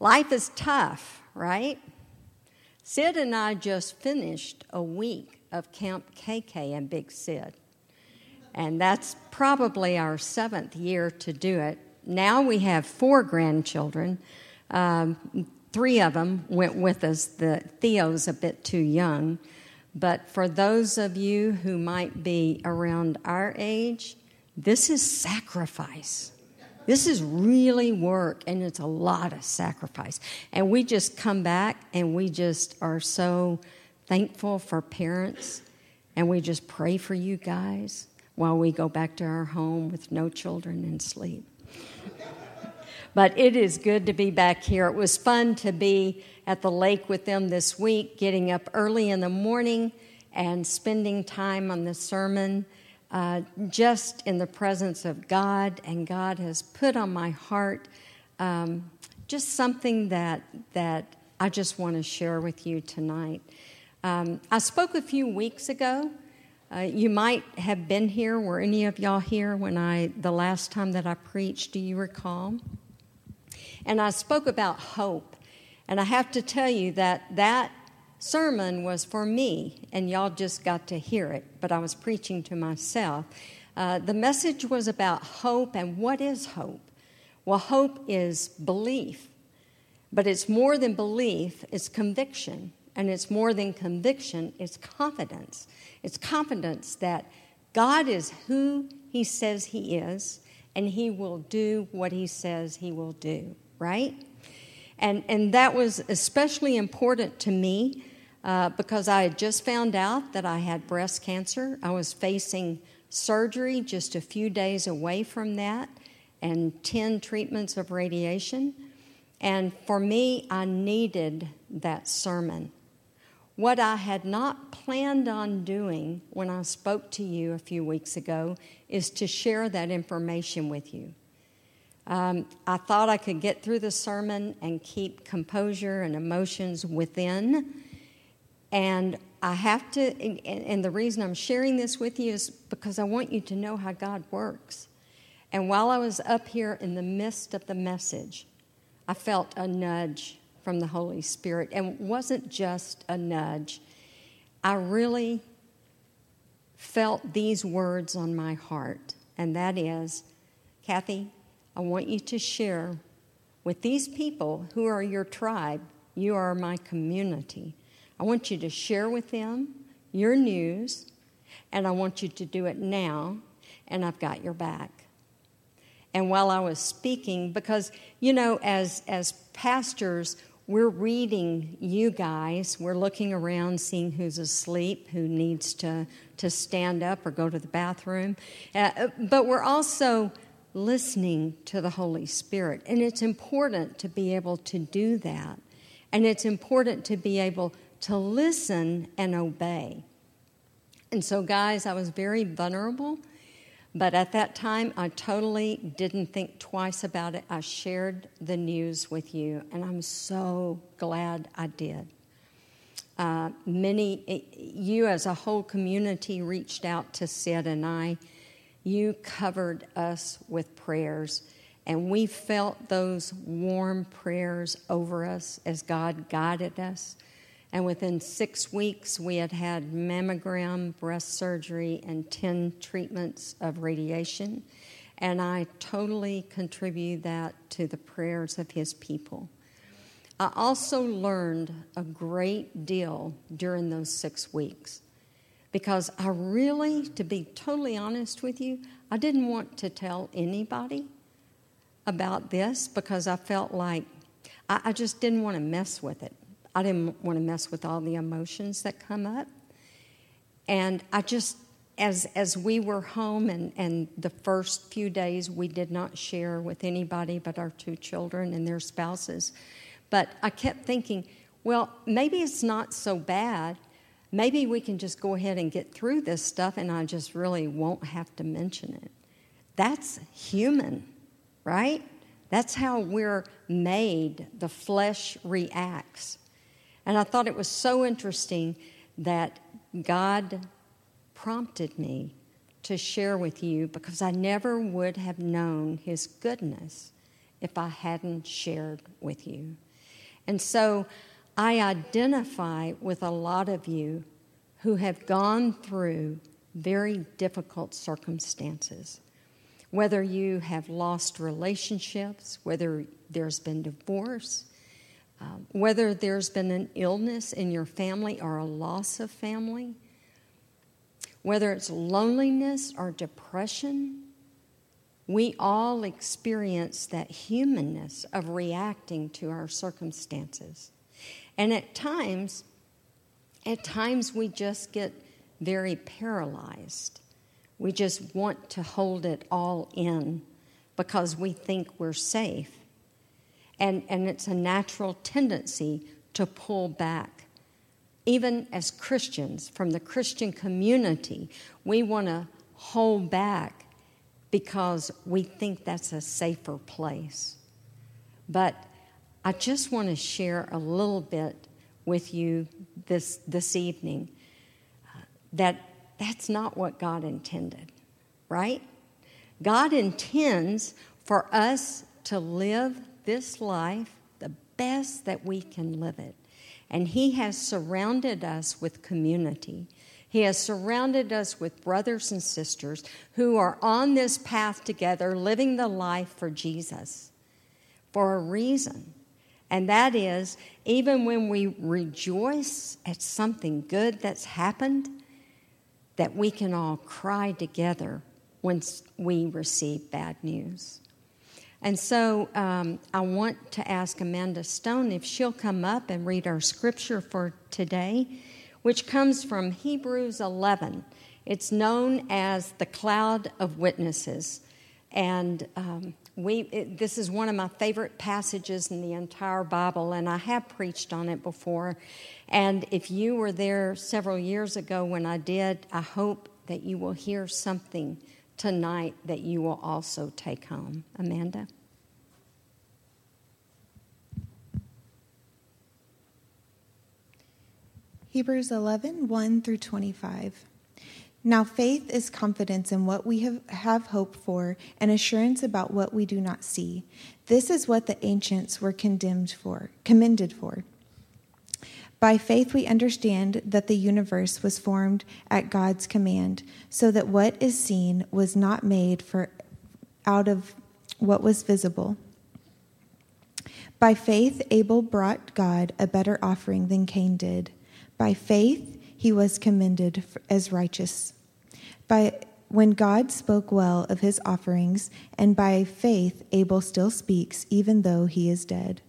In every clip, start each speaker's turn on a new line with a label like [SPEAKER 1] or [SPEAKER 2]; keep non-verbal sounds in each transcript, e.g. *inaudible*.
[SPEAKER 1] Life is tough, right? Sid and I just finished a week of Camp KK and Big Sid. And that's probably our seventh year to do it. Now we have four grandchildren. Um, three of them went with us. The Theo's a bit too young. But for those of you who might be around our age, this is sacrifice. This is really work and it's a lot of sacrifice. And we just come back and we just are so thankful for parents and we just pray for you guys while we go back to our home with no children and sleep. *laughs* but it is good to be back here. It was fun to be at the lake with them this week, getting up early in the morning and spending time on the sermon uh, just in the presence of God, and God has put on my heart um, just something that that I just want to share with you tonight. Um, I spoke a few weeks ago. Uh, you might have been here. Were any of y'all here when I the last time that I preached? Do you recall? And I spoke about hope, and I have to tell you that that sermon was for me, and y'all just got to hear it, but I was preaching to myself. Uh, the message was about hope, and what is hope? Well, hope is belief, but it's more than belief, it's conviction. And it's more than conviction, it's confidence. It's confidence that God is who He says He is, and He will do what He says He will do, right? And, and that was especially important to me uh, because I had just found out that I had breast cancer. I was facing surgery just a few days away from that and 10 treatments of radiation. And for me, I needed that sermon. What I had not planned on doing when I spoke to you a few weeks ago is to share that information with you. Um, I thought I could get through the sermon and keep composure and emotions within and I have to, and the reason I'm sharing this with you is because I want you to know how God works. And while I was up here in the midst of the message, I felt a nudge from the Holy Spirit. And it wasn't just a nudge, I really felt these words on my heart. And that is, Kathy, I want you to share with these people who are your tribe, you are my community. I want you to share with them your news, and I want you to do it now, and I've got your back. And while I was speaking, because, you know, as, as pastors, we're reading you guys. We're looking around, seeing who's asleep, who needs to, to stand up or go to the bathroom. Uh, but we're also listening to the Holy Spirit. And it's important to be able to do that. And it's important to be able to listen and obey. And so, guys, I was very vulnerable, but at that time, I totally didn't think twice about it. I shared the news with you, and I'm so glad I did. Uh, many, you as a whole community reached out to Sid and I. You covered us with prayers, and we felt those warm prayers over us as God guided us. And within six weeks, we had had mammogram, breast surgery, and 10 treatments of radiation. And I totally contribute that to the prayers of his people. I also learned a great deal during those six weeks because I really, to be totally honest with you, I didn't want to tell anybody about this because I felt like I, I just didn't want to mess with it. I didn't want to mess with all the emotions that come up. And I just, as, as we were home and, and the first few days, we did not share with anybody but our two children and their spouses. But I kept thinking, well, maybe it's not so bad. Maybe we can just go ahead and get through this stuff and I just really won't have to mention it. That's human, right? That's how we're made. The flesh reacts. And I thought it was so interesting that God prompted me to share with you because I never would have known His goodness if I hadn't shared with you. And so I identify with a lot of you who have gone through very difficult circumstances. Whether you have lost relationships, whether there's been divorce, um, whether there's been an illness in your family or a loss of family, whether it's loneliness or depression, we all experience that humanness of reacting to our circumstances. And at times, at times we just get very paralyzed. We just want to hold it all in because we think we're safe. And, and it's a natural tendency to pull back. Even as Christians, from the Christian community, we want to hold back because we think that's a safer place. But I just want to share a little bit with you this, this evening uh, that that's not what God intended, right? God intends for us to live this life the best that we can live it. And He has surrounded us with community. He has surrounded us with brothers and sisters who are on this path together, living the life for Jesus for a reason. And that is, even when we rejoice at something good that's happened, that we can all cry together when we receive bad news. And so um, I want to ask Amanda Stone if she'll come up and read our scripture for today, which comes from Hebrews 11. It's known as the cloud of witnesses. And um, we, it, this is one of my favorite passages in the entire Bible, and I have preached on it before. And if you were there several years ago when I did, I hope that you will hear something tonight that you will also take home. Amanda?
[SPEAKER 2] Hebrews 11 1 through 25. Now, faith is confidence in what we have, have hope for and assurance about what we do not see. This is what the ancients were condemned for, commended for. By faith, we understand that the universe was formed at God's command, so that what is seen was not made for out of what was visible. By faith, Abel brought God a better offering than Cain did. By faith, he was commended as righteous. By when God spoke well of his offerings, and by faith, Abel still speaks, even though he is dead.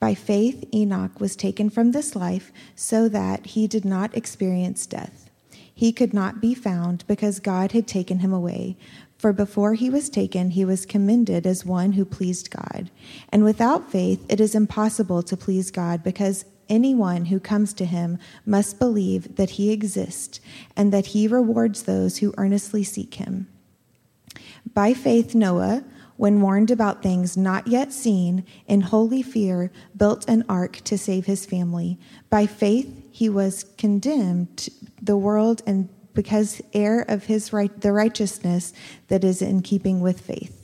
[SPEAKER 2] By faith, Enoch was taken from this life so that he did not experience death. He could not be found because God had taken him away. For before he was taken, he was commended as one who pleased God. And without faith, it is impossible to please God because anyone who comes to him must believe that he exists and that he rewards those who earnestly seek him. By faith, Noah when warned about things not yet seen, in holy fear, built an ark to save his family. By faith, he was condemned the world and because heir of his right, the righteousness that is in keeping with faith.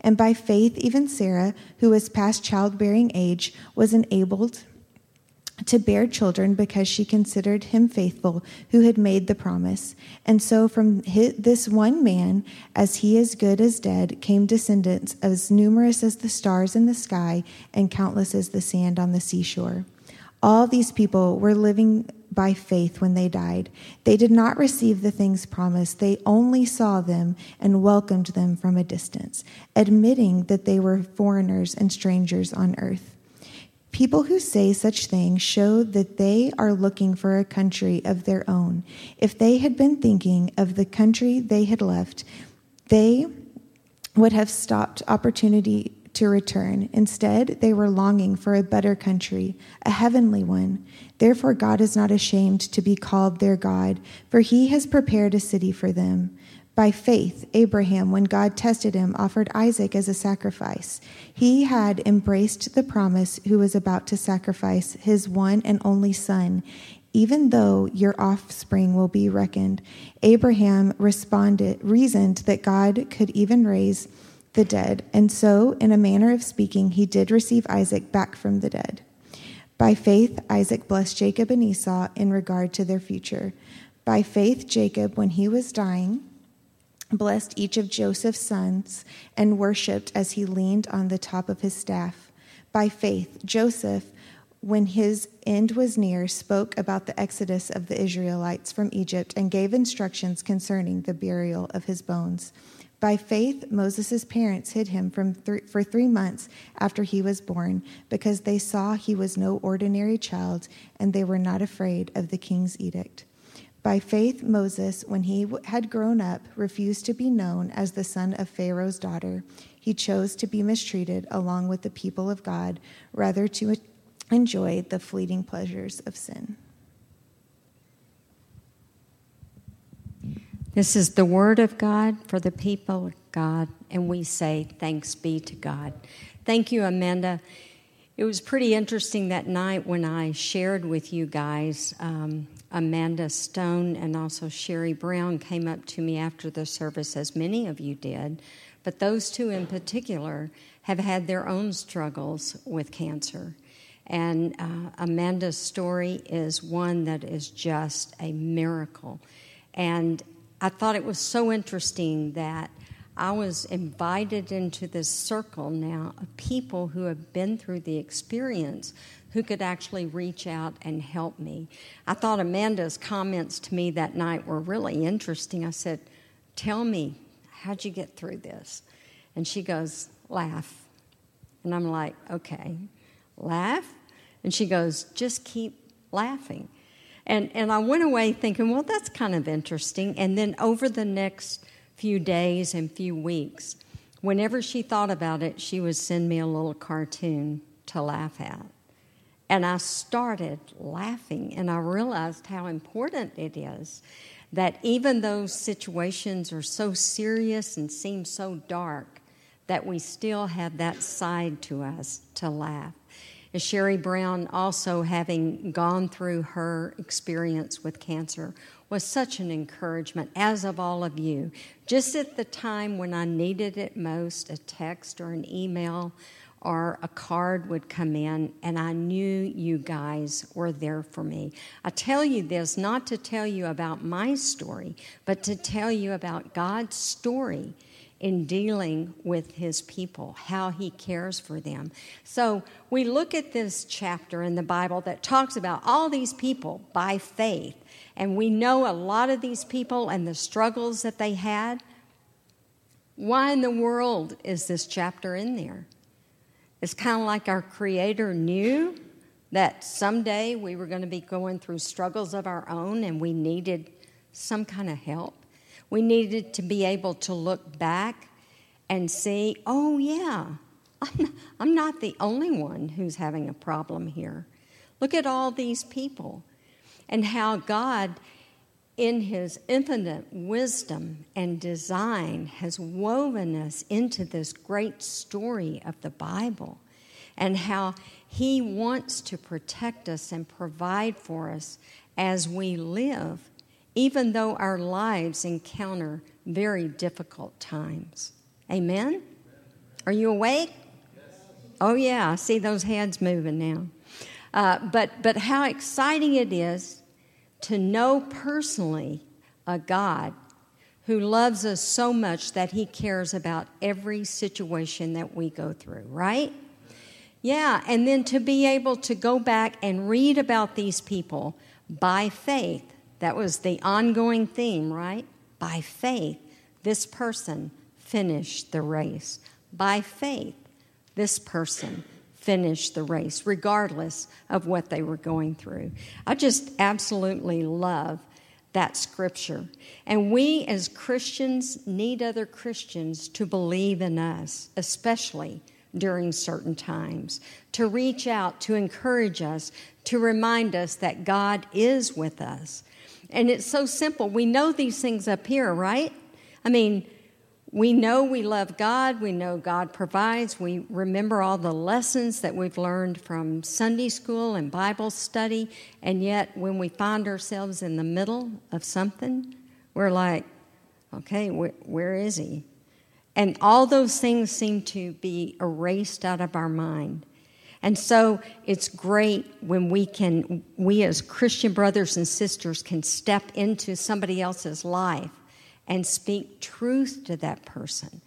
[SPEAKER 2] And by faith, even Sarah, who was past childbearing age, was enabled to bear children because she considered him faithful who had made the promise. And so from his, this one man, as he is good as dead, came descendants as numerous as the stars in the sky and countless as the sand on the seashore. All these people were living by faith when they died. They did not receive the things promised, they only saw them and welcomed them from a distance, admitting that they were foreigners and strangers on earth. People who say such things show that they are looking for a country of their own. If they had been thinking of the country they had left, they would have stopped opportunity to return. Instead, they were longing for a better country, a heavenly one. Therefore, God is not ashamed to be called their God, for he has prepared a city for them. By faith, Abraham, when God tested him, offered Isaac as a sacrifice. He had embraced the promise who was about to sacrifice his one and only son, even though your offspring will be reckoned. Abraham responded, reasoned that God could even raise the dead, and so, in a manner of speaking, he did receive Isaac back from the dead. By faith, Isaac blessed Jacob and Esau in regard to their future. By faith, Jacob, when he was dying, blessed each of Joseph's sons, and worshipped as he leaned on the top of his staff. By faith, Joseph, when his end was near, spoke about the exodus of the Israelites from Egypt and gave instructions concerning the burial of his bones. By faith, Moses' parents hid him th- for three months after he was born, because they saw he was no ordinary child, and they were not afraid of the king's edict. By faith, Moses, when he had grown up, refused to be known as the son of Pharaoh's daughter. He chose to be mistreated along with the people of God, rather to enjoy the fleeting pleasures of sin.
[SPEAKER 1] This is the word of God for the people of God, and we say thanks be to God. Thank you, Amanda. It was pretty interesting that night when I shared with you guys. Um, Amanda Stone and also Sherry Brown came up to me after the service, as many of you did, but those two in particular have had their own struggles with cancer. And uh, Amanda's story is one that is just a miracle. And I thought it was so interesting that I was invited into this circle now of people who have been through the experience who could actually reach out and help me. I thought Amanda's comments to me that night were really interesting. I said, Tell me, how'd you get through this? And she goes, Laugh. And I'm like, Okay, laugh? And she goes, Just keep laughing. And, and I went away thinking, well, that's kind of interesting. And then over the next few days and few weeks, whenever she thought about it, she would send me a little cartoon to laugh at. And I started laughing, and I realized how important it is that even though situations are so serious and seem so dark, that we still have that side to us to laugh. As Sherry Brown, also having gone through her experience with cancer, was such an encouragement, as of all of you. Just at the time when I needed it most, a text or an email or a card would come in, and I knew you guys were there for me. I tell you this not to tell you about my story, but to tell you about God's story in dealing with his people, how he cares for them. So we look at this chapter in the Bible that talks about all these people by faith, and we know a lot of these people and the struggles that they had. Why in the world is this chapter in there? It's kind of like our Creator knew that someday we were going to be going through struggles of our own and we needed some kind of help. We needed to be able to look back and see, oh, yeah, I'm not, the only one who's having a problem here. Look at all these people and how God in his infinite wisdom and design, has woven us into this great story of the Bible and how he wants to protect us and provide for us as we live, even though our lives encounter very difficult times. Amen? Are you awake? Oh, yeah, I see those heads moving now. Uh, but, but how exciting it is to know personally a God who loves us so much that he cares about every situation that we go through, right? Yeah, and then to be able to go back and read about these people by faith. That was the ongoing theme, right? By faith, this person finished the race. By faith, this person finished the race, regardless of what they were going through. I just absolutely love that scripture. And we as Christians need other Christians to believe in us, especially during certain times, to reach out, to encourage us, to remind us that God is with us. And it's so simple. We know these things up here, right? I mean, we know we love God. We know God provides. We remember all the lessons that we've learned from Sunday school and Bible study. And yet, when we find ourselves in the middle of something, we're like, okay, wh- where is He? And all those things seem to be erased out of our mind. And so it's great when we can, we as Christian brothers and sisters can step into somebody else's life and speak truth to that person.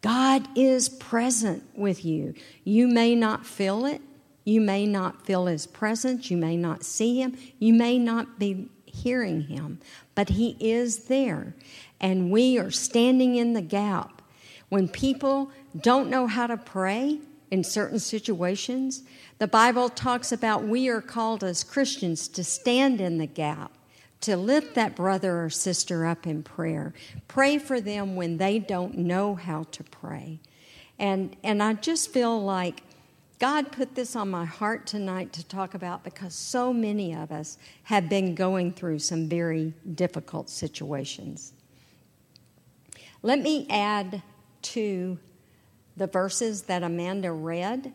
[SPEAKER 1] God is present with you. You may not feel it. You may not feel his presence. You may not see him. You may not be hearing him, but he is there. And we are standing in the gap. When people don't know how to pray in certain situations, the Bible talks about we are called as Christians to stand in the gap to lift that brother or sister up in prayer. Pray for them when they don't know how to pray. And, and I just feel like God put this on my heart tonight to talk about because so many of us have been going through some very difficult situations. Let me add to the verses that Amanda read.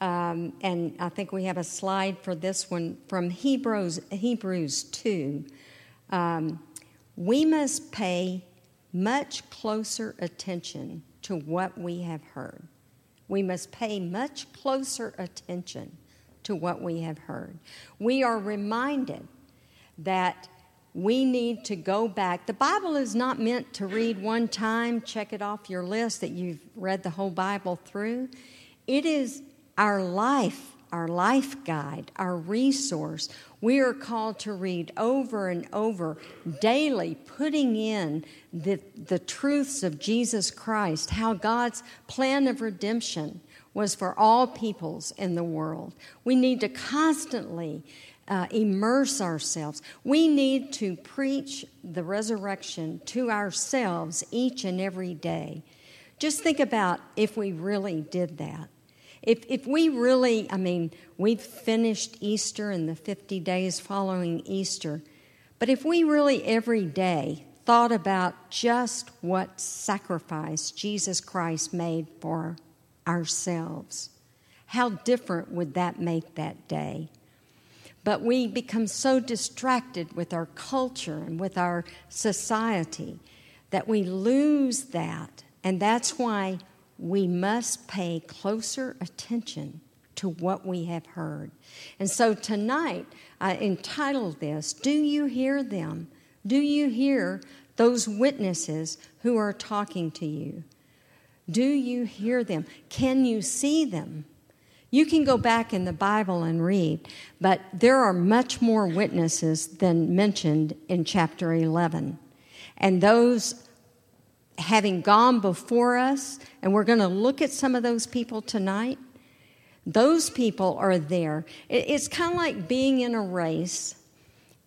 [SPEAKER 1] Um, and I think we have a slide for this one from Hebrews, Hebrews 2. Um, we must pay much closer attention to what we have heard. We must pay much closer attention to what we have heard. We are reminded that we need to go back. The Bible is not meant to read one time, check it off your list that you've read the whole Bible through. It is our life, our life guide, our resource we are called to read over and over daily, putting in the, the truths of Jesus Christ, how God's plan of redemption was for all peoples in the world. We need to constantly uh, immerse ourselves. We need to preach the resurrection to ourselves each and every day. Just think about if we really did that. If, if we really, I mean, we've finished Easter and the 50 days following Easter, but if we really every day thought about just what sacrifice Jesus Christ made for ourselves, how different would that make that day? But we become so distracted with our culture and with our society that we lose that. And that's why we must pay closer attention to what we have heard. And so tonight, I entitled this, Do You Hear Them? Do you hear those witnesses who are talking to you? Do you hear them? Can you see them? You can go back in the Bible and read, but there are much more witnesses than mentioned in chapter 11. And those having gone before us, and we're going to look at some of those people tonight. Those people are there. It's kind of like being in a race,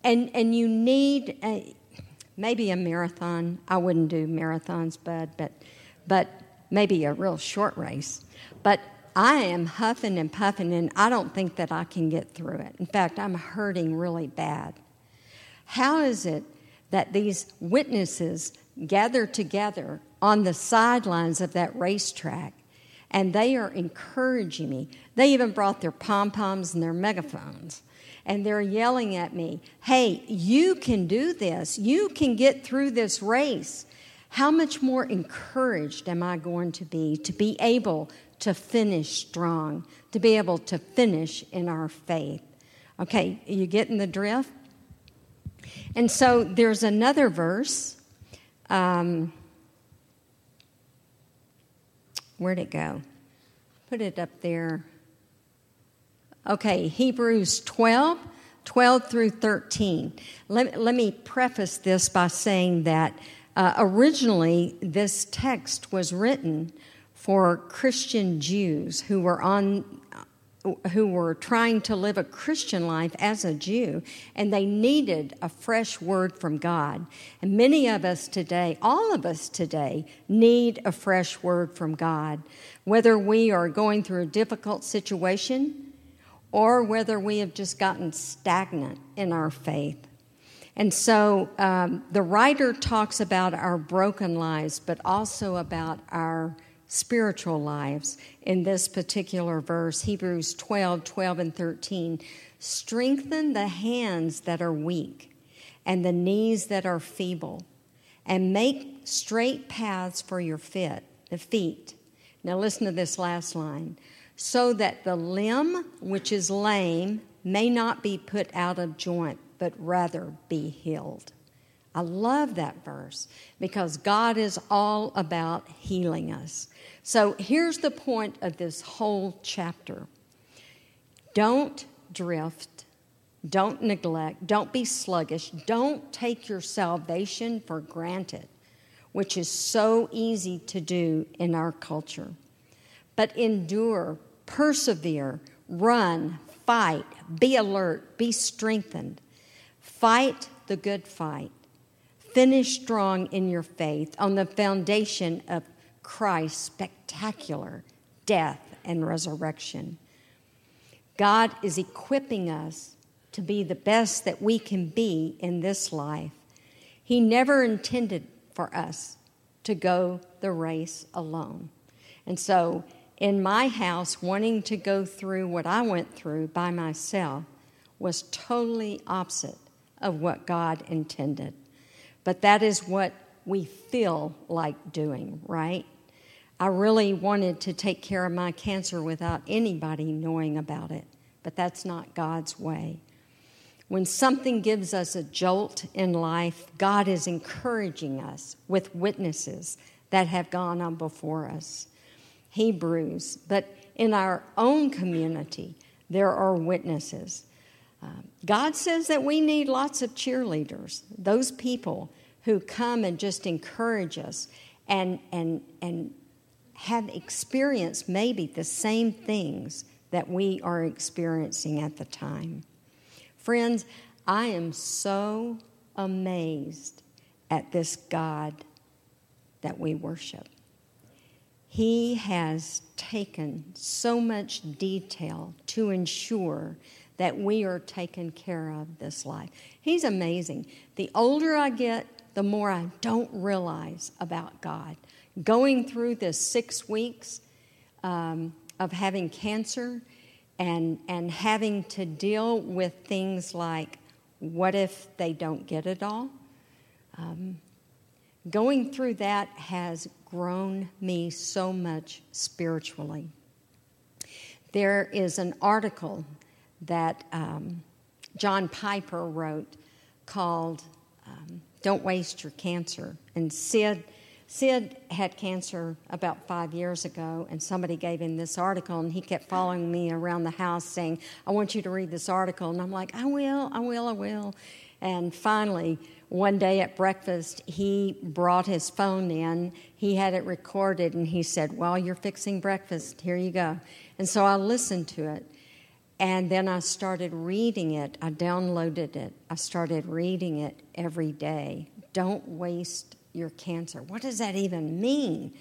[SPEAKER 1] and, and you need a, maybe a marathon. I wouldn't do marathons, Bud, but, but maybe a real short race. But I am huffing and puffing, and I don't think that I can get through it. In fact, I'm hurting really bad. How is it that these witnesses gather together on the sidelines of that racetrack and they are encouraging me. They even brought their pom poms and their megaphones. And they're yelling at me, hey, you can do this. You can get through this race. How much more encouraged am I going to be to be able to finish strong, to be able to finish in our faith? Okay, you getting the drift? And so there's another verse um, where'd it go? Put it up there. Okay, Hebrews 12, 12 through 13. Let, let me preface this by saying that uh, originally this text was written for Christian Jews who were on who were trying to live a Christian life as a Jew, and they needed a fresh word from God. And many of us today, all of us today, need a fresh word from God, whether we are going through a difficult situation or whether we have just gotten stagnant in our faith. And so um, the writer talks about our broken lives, but also about our spiritual lives in this particular verse, Hebrews 12 12 and 13. Strengthen the hands that are weak and the knees that are feeble, and make straight paths for your fit, the feet. Now listen to this last line. So that the limb which is lame may not be put out of joint, but rather be healed. I love that verse because God is all about healing us. So here's the point of this whole chapter don't drift, don't neglect, don't be sluggish, don't take your salvation for granted, which is so easy to do in our culture. But endure, persevere, run, fight, be alert, be strengthened. Fight the good fight. Finish strong in your faith on the foundation of Christ's spectacular death and resurrection. God is equipping us to be the best that we can be in this life. He never intended for us to go the race alone. And so, in my house, wanting to go through what I went through by myself was totally opposite of what God intended. But that is what we feel like doing, right? I really wanted to take care of my cancer without anybody knowing about it, but that's not God's way. When something gives us a jolt in life, God is encouraging us with witnesses that have gone on before us. Hebrews, but in our own community, there are witnesses. God says that we need lots of cheerleaders, those people who come and just encourage us and, and, and have experienced maybe the same things that we are experiencing at the time. Friends, I am so amazed at this God that we worship. He has taken so much detail to ensure that we are taken care of this life. He's amazing. The older I get, the more I don't realize about God going through this six weeks um, of having cancer and, and having to deal with things like what if they don't get it all? Um, going through that has grown me so much spiritually. There is an article that um, John Piper wrote called um, Don't Waste Your Cancer. And Sid Sid had cancer about five years ago, and somebody gave him this article, and he kept following me around the house saying, I want you to read this article. And I'm like, I will, I will, I will. And finally, one day at breakfast, he brought his phone in. He had it recorded, and he said, While you're fixing breakfast, here you go. And so I listened to it. And then I started reading it. I downloaded it. I started reading it every day. Don't waste your cancer. What does that even mean?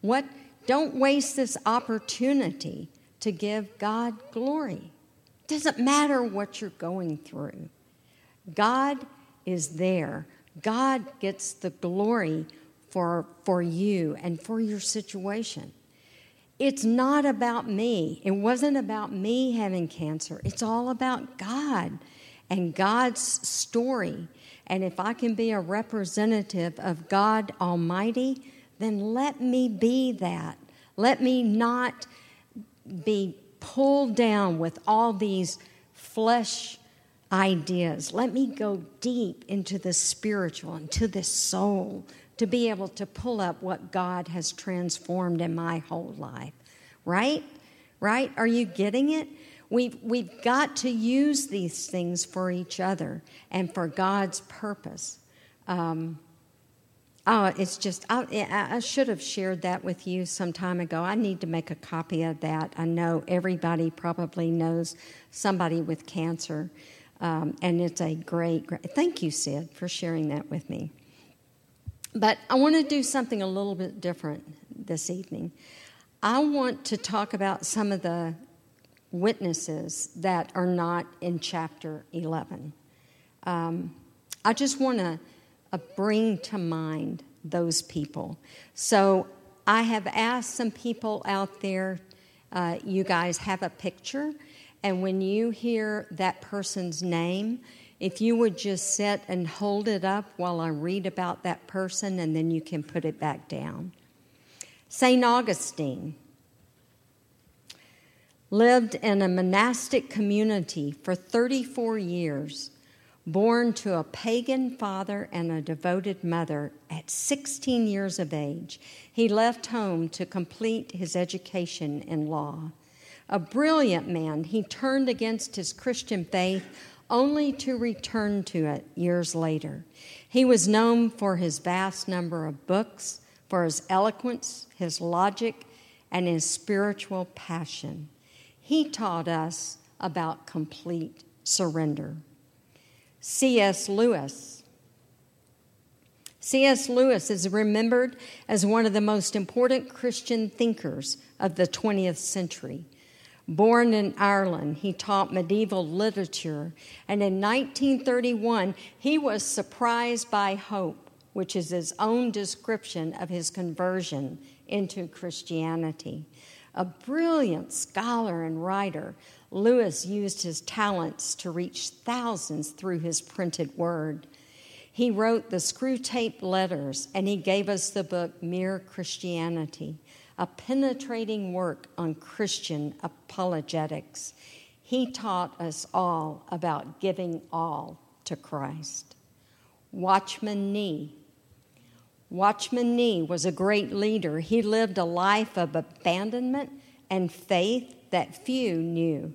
[SPEAKER 1] What don't waste this opportunity to give God glory. It doesn't matter what you're going through. God is there. God gets the glory for, for you and for your situation. It's not about me. It wasn't about me having cancer. It's all about God and God's story and if I can be a representative of God Almighty, then let me be that. Let me not be pulled down with all these flesh ideas. Let me go deep into the spiritual, into the soul, to be able to pull up what God has transformed in my whole life. Right? Right? Are you getting it? We've, we've got to use these things for each other and for God's purpose. Um, Oh, it's just, I, I, should have shared that with you some time ago. I need to make a copy of that. I know everybody probably knows somebody with cancer, um, and it's a great, great, thank you, Sid, for sharing that with me. But I want to do something a little bit different this evening. I want to talk about some of the witnesses that are not in chapter 11. Um, I just want to uh, bring to mind those people. So I have asked some people out there, uh, you guys have a picture, and when you hear that person's name, if you would just sit and hold it up while I read about that person, and then you can put it back down. St. Augustine lived in a monastic community for 34 years, born to a pagan father and a devoted mother at 16 years of age. He left home to complete his education in law. A brilliant man, he turned against his Christian faith only to return to it years later. He was known for his vast number of books, for his eloquence, his logic, and his spiritual passion. He taught us about complete surrender. C.S. Lewis. C.S. Lewis is remembered as one of the most important Christian thinkers of the 20th century. Born in Ireland, he taught medieval literature, and in 1931, he was surprised by hope, which is his own description of his conversion into Christianity. A brilliant scholar and writer, Lewis used his talents to reach thousands through his printed word. He wrote the Screwtape Letters, and he gave us the book Mere Christianity, a penetrating work on Christian apologetics. He taught us all about giving all to Christ. Watchman Nee Watchman Nee was a great leader. He lived a life of abandonment and faith that few knew.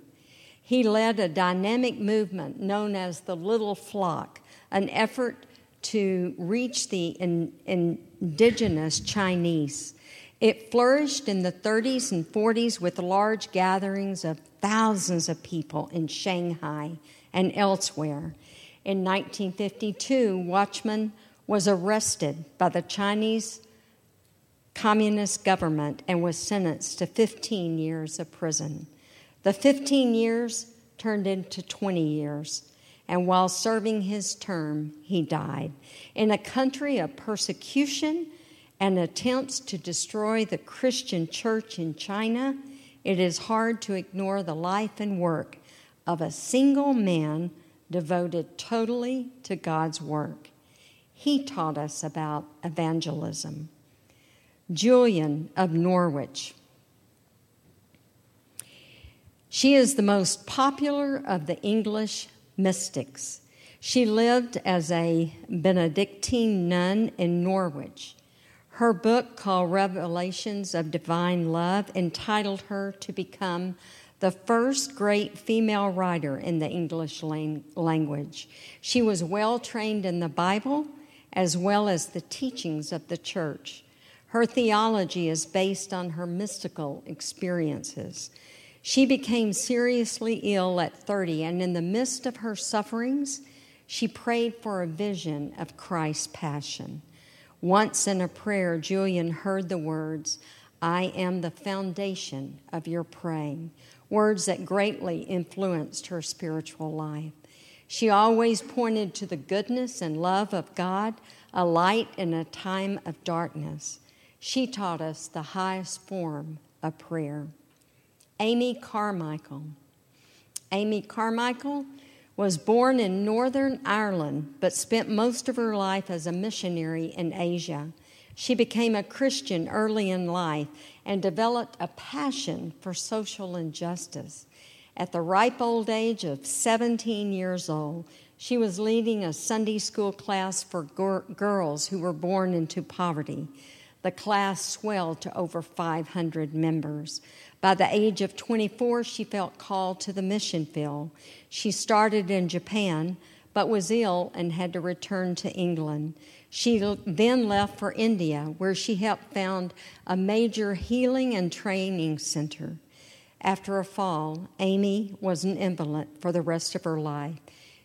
[SPEAKER 1] He led a dynamic movement known as the Little Flock, an effort to reach the in, indigenous Chinese. It flourished in the 30s and 40s with large gatherings of thousands of people in Shanghai and elsewhere. In 1952, Watchman was arrested by the Chinese communist government and was sentenced to 15 years of prison. The 15 years turned into 20 years, and while serving his term, he died. In a country of persecution and attempts to destroy the Christian church in China, it is hard to ignore the life and work of a single man devoted totally to God's work he taught us about evangelism. Julian of Norwich. She is the most popular of the English mystics. She lived as a Benedictine nun in Norwich. Her book, called Revelations of Divine Love, entitled her to become the first great female writer in the English language. She was well trained in the Bible as well as the teachings of the church. Her theology is based on her mystical experiences. She became seriously ill at 30, and in the midst of her sufferings, she prayed for a vision of Christ's passion. Once in a prayer, Julian heard the words, I am the foundation of your praying, words that greatly influenced her spiritual life. She always pointed to the goodness and love of God, a light in a time of darkness. She taught us the highest form of prayer. Amy Carmichael. Amy Carmichael was born in Northern Ireland but spent most of her life as a missionary in Asia. She became a Christian early in life and developed a passion for social injustice. At the ripe old age of 17 years old, she was leading a Sunday school class for girls who were born into poverty. The class swelled to over 500 members. By the age of 24, she felt called to the mission field. She started in Japan, but was ill and had to return to England. She then left for India, where she helped found a major healing and training center. After a fall, Amy was an invalid for the rest of her life.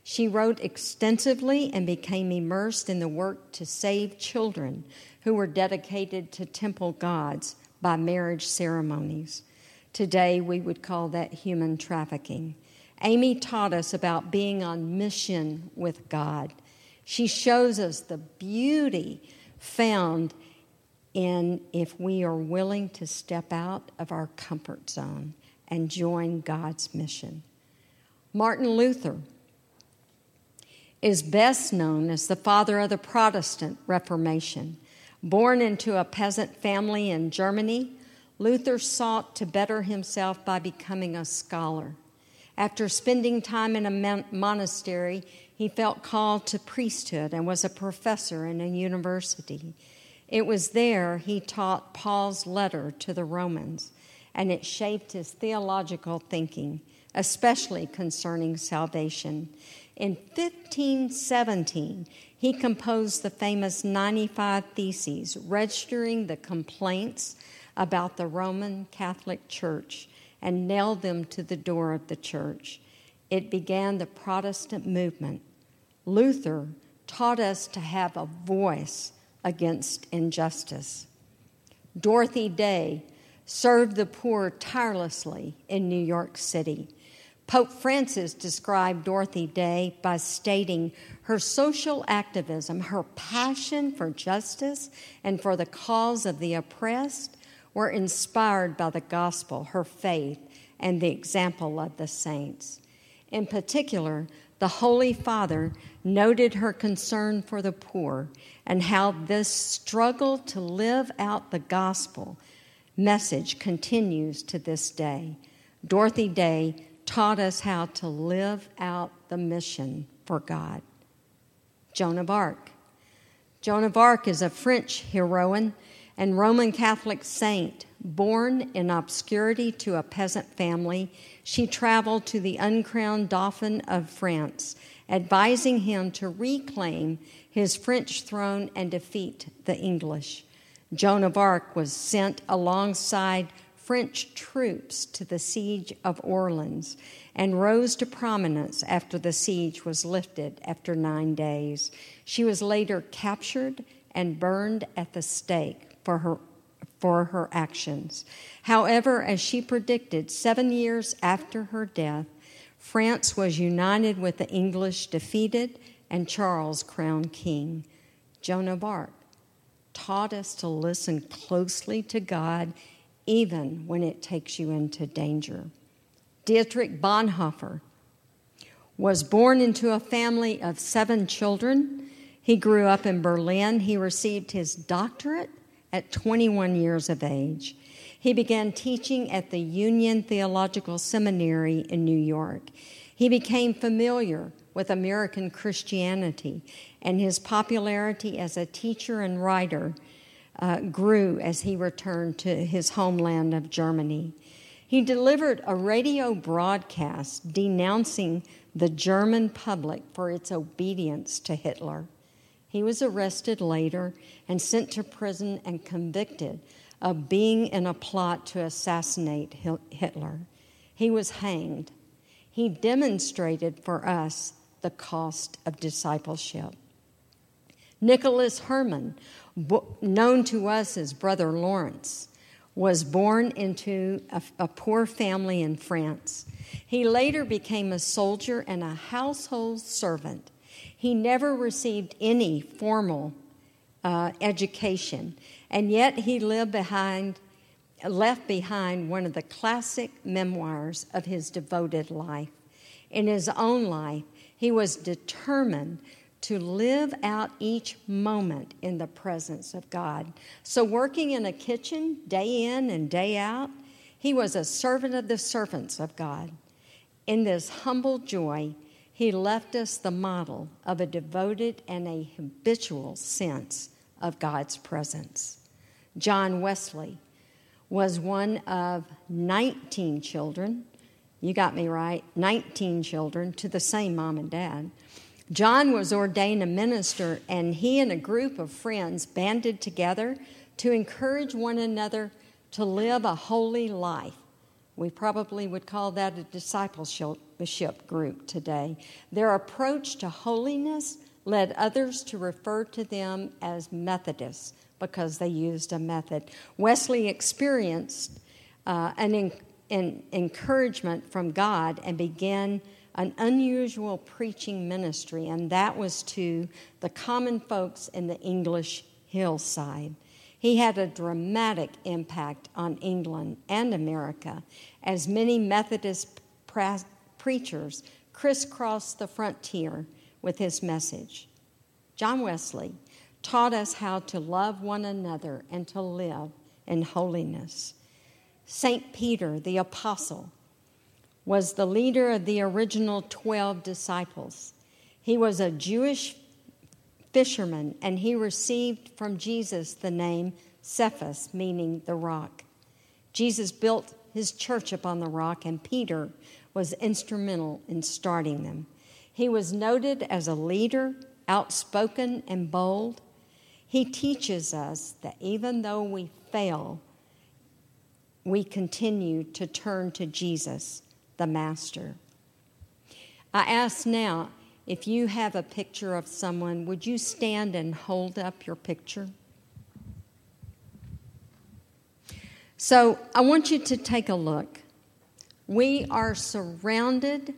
[SPEAKER 1] She wrote extensively and became immersed in the work to save children who were dedicated to temple gods by marriage ceremonies. Today, we would call that human trafficking. Amy taught us about being on mission with God. She shows us the beauty found in if we are willing to step out of our comfort zone and join God's mission. Martin Luther is best known as the father of the Protestant Reformation. Born into a peasant family in Germany, Luther sought to better himself by becoming a scholar. After spending time in a monastery, he felt called to priesthood and was a professor in a university. It was there he taught Paul's letter to the Romans and it shaped his theological thinking, especially concerning salvation. In 1517, he composed the famous 95 Theses, registering the complaints about the Roman Catholic Church and nailed them to the door of the church. It began the Protestant movement. Luther taught us to have a voice against injustice. Dorothy Day served the poor tirelessly in New York City. Pope Francis described Dorothy Day by stating her social activism, her passion for justice and for the cause of the oppressed were inspired by the gospel, her faith, and the example of the saints. In particular, the Holy Father noted her concern for the poor and how this struggle to live out the gospel message continues to this day. Dorothy Day taught us how to live out the mission for God. Joan of Arc. Joan of Arc is a French heroine and Roman Catholic saint. Born in obscurity to a peasant family, she traveled to the uncrowned Dauphin of France, advising him to reclaim his French throne and defeat the English. Joan of Arc was sent alongside French troops to the siege of Orleans and rose to prominence after the siege was lifted after nine days. She was later captured and burned at the stake for her, for her actions. However, as she predicted, seven years after her death, France was united with the English defeated and Charles crowned king. Joan of Arc taught us to listen closely to God even when it takes you into danger. Dietrich Bonhoeffer was born into a family of seven children. He grew up in Berlin. He received his doctorate at 21 years of age. He began teaching at the Union Theological Seminary in New York. He became familiar with American Christianity, and his popularity as a teacher and writer uh, grew as he returned to his homeland of Germany. He delivered a radio broadcast denouncing the German public for its obedience to Hitler. He was arrested later and sent to prison and convicted of being in a plot to assassinate Hitler. He was hanged. He demonstrated for us the cost of discipleship. Nicholas Herman, known to us as Brother Lawrence, was born into a, a, poor family in France. He later became a soldier and a household servant. He never received any formal uh, education, and yet he behind, left behind one of the classic memoirs of his devoted life. In his own life, he was determined to live out each moment in the presence of God. So, working in a kitchen day in and day out, he was a servant of the servants of God. In this humble joy, he left us the model of a devoted and a habitual sense of God's presence. John Wesley was one of 19 children you got me right, 19 children to the same mom and dad. John was ordained a minister, and he and a group of friends banded together to encourage one another to live a holy life. We probably would call that a discipleship group today. Their approach to holiness led others to refer to them as Methodists because they used a method. Wesley experienced uh, an, an encouragement from God and began an unusual preaching ministry, and that was to the common folks in the English hillside. He had a dramatic impact on England and America as many Methodist preachers crisscrossed the frontier with his message. John Wesley taught us how to love one another and to live in holiness. St. Peter, the apostle, was the leader of the original 12 disciples. He was a Jewish fisherman, and he received from Jesus the name Cephas, meaning the rock. Jesus built his church upon the rock, and Peter was instrumental in starting them. He was noted as a leader, outspoken and bold. He teaches us that even though we fail, we continue to turn to Jesus, the Master. I ask now if you have a picture of someone, would you stand and hold up your picture? So I want you to take a look. We are surrounded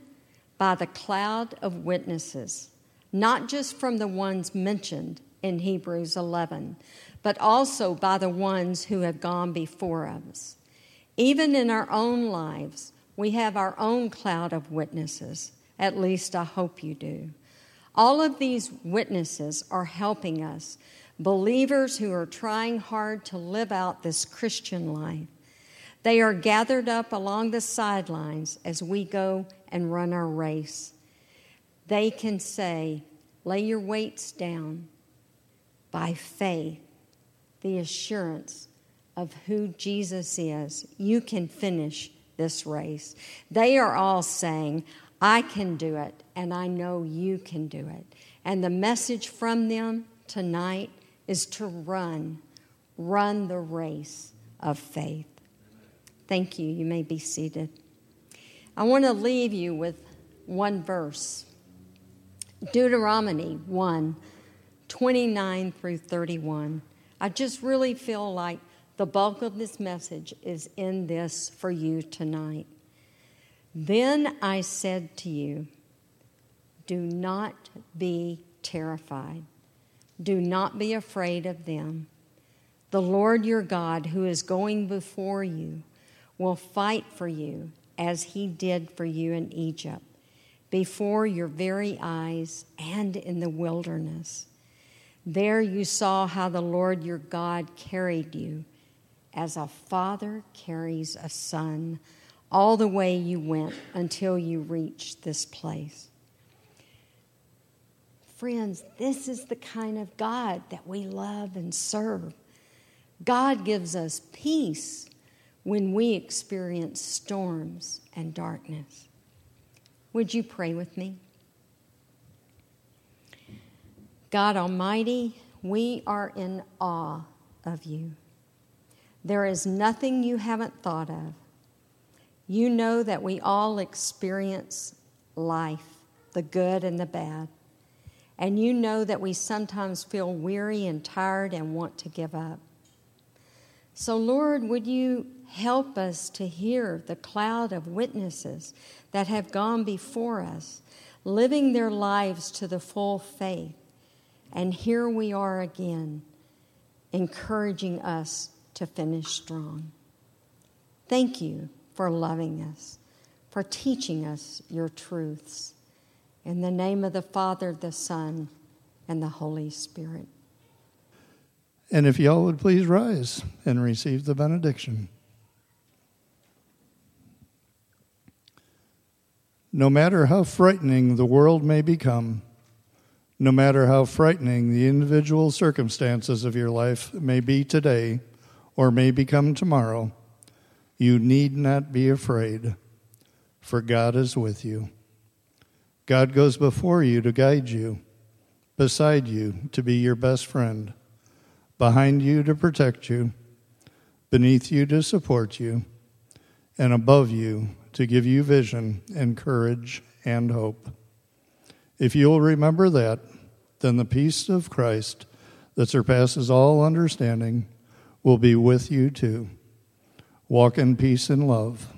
[SPEAKER 1] by the cloud of witnesses, not just from the ones mentioned in Hebrews 11, but also by the ones who have gone before us. Even in our own lives, we have our own cloud of witnesses. At least I hope you do. All of these witnesses are helping us believers who are trying hard to live out this Christian life. They are gathered up along the sidelines as we go and run our race. They can say, Lay your weights down by faith, the assurance of who Jesus is. You can finish this race. They are all saying, I can do it, and I know you can do it. And the message from them tonight is to run, run the race of faith. Thank you. You may be seated. I want to leave you with one verse Deuteronomy 1 29 through 31. I just really feel like the bulk of this message is in this for you tonight. Then I said to you, Do not be terrified. Do not be afraid of them. The Lord your God, who is going before you, will fight for you as he did for you in Egypt, before your very eyes and in the wilderness. There you saw how the Lord your God carried you as a father carries a son all the way you went until you reached this place. Friends, this is the kind of God that we love and serve. God gives us peace when we experience storms and darkness. Would you pray with me? God Almighty, we are in awe of you. There is nothing you haven't thought of. You know that we all experience life, the good and the bad. And you know that we sometimes feel weary and tired and want to give up. So, Lord, would you help us to hear the cloud of witnesses that have gone before us, living their lives to the full faith? And here we are again, encouraging us to finish strong. Thank you for loving us, for teaching us your truths. In the name of the Father, the Son, and the Holy Spirit.
[SPEAKER 3] And if y'all would please rise and receive the benediction. No matter how frightening the world may become, no matter how frightening the individual circumstances of your life may be today or may become tomorrow, you need not be afraid, for God is with you. God goes before you to guide you, beside you to be your best friend, behind you to protect you, beneath you to support you, and above you to give you vision and courage and hope. If you will remember that, then the peace of Christ that surpasses all understanding will be with you too. Walk in peace and love.